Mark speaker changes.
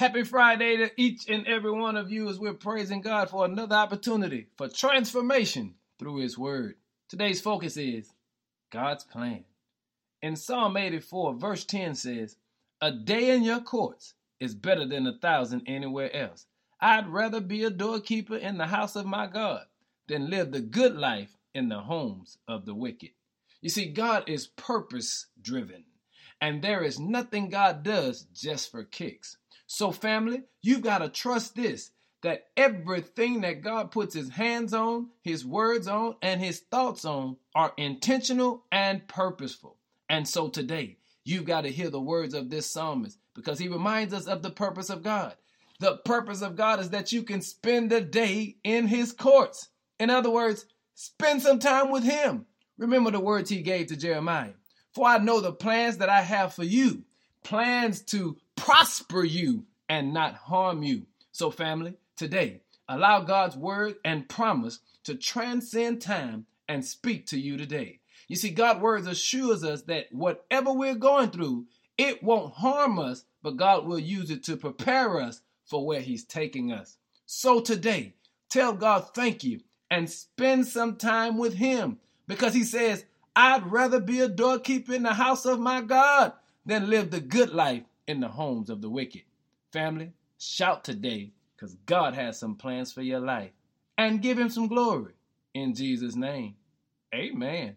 Speaker 1: Happy Friday to each and every one of you as we're praising God for another opportunity for transformation through His Word. Today's focus is God's plan. In Psalm 84, verse 10 says, A day in your courts is better than a thousand anywhere else. I'd rather be a doorkeeper in the house of my God than live the good life in the homes of the wicked. You see, God is purpose driven, and there is nothing God does just for kicks. So, family, you've got to trust this that everything that God puts his hands on, his words on, and his thoughts on are intentional and purposeful. And so today, you've got to hear the words of this psalmist because he reminds us of the purpose of God. The purpose of God is that you can spend a day in his courts. In other words, spend some time with him. Remember the words he gave to Jeremiah. For I know the plans that I have for you, plans to prosper you and not harm you. So, family, today, allow God's word and promise to transcend time and speak to you today. You see, God's words assures us that whatever we're going through, it won't harm us, but God will use it to prepare us for where He's taking us. So today, tell God thank you and spend some time with Him because He says, I'd rather be a doorkeeper in the house of my God than live the good life in the homes of the wicked. Family, shout today because God has some plans for your life and give Him some glory. In Jesus' name, amen.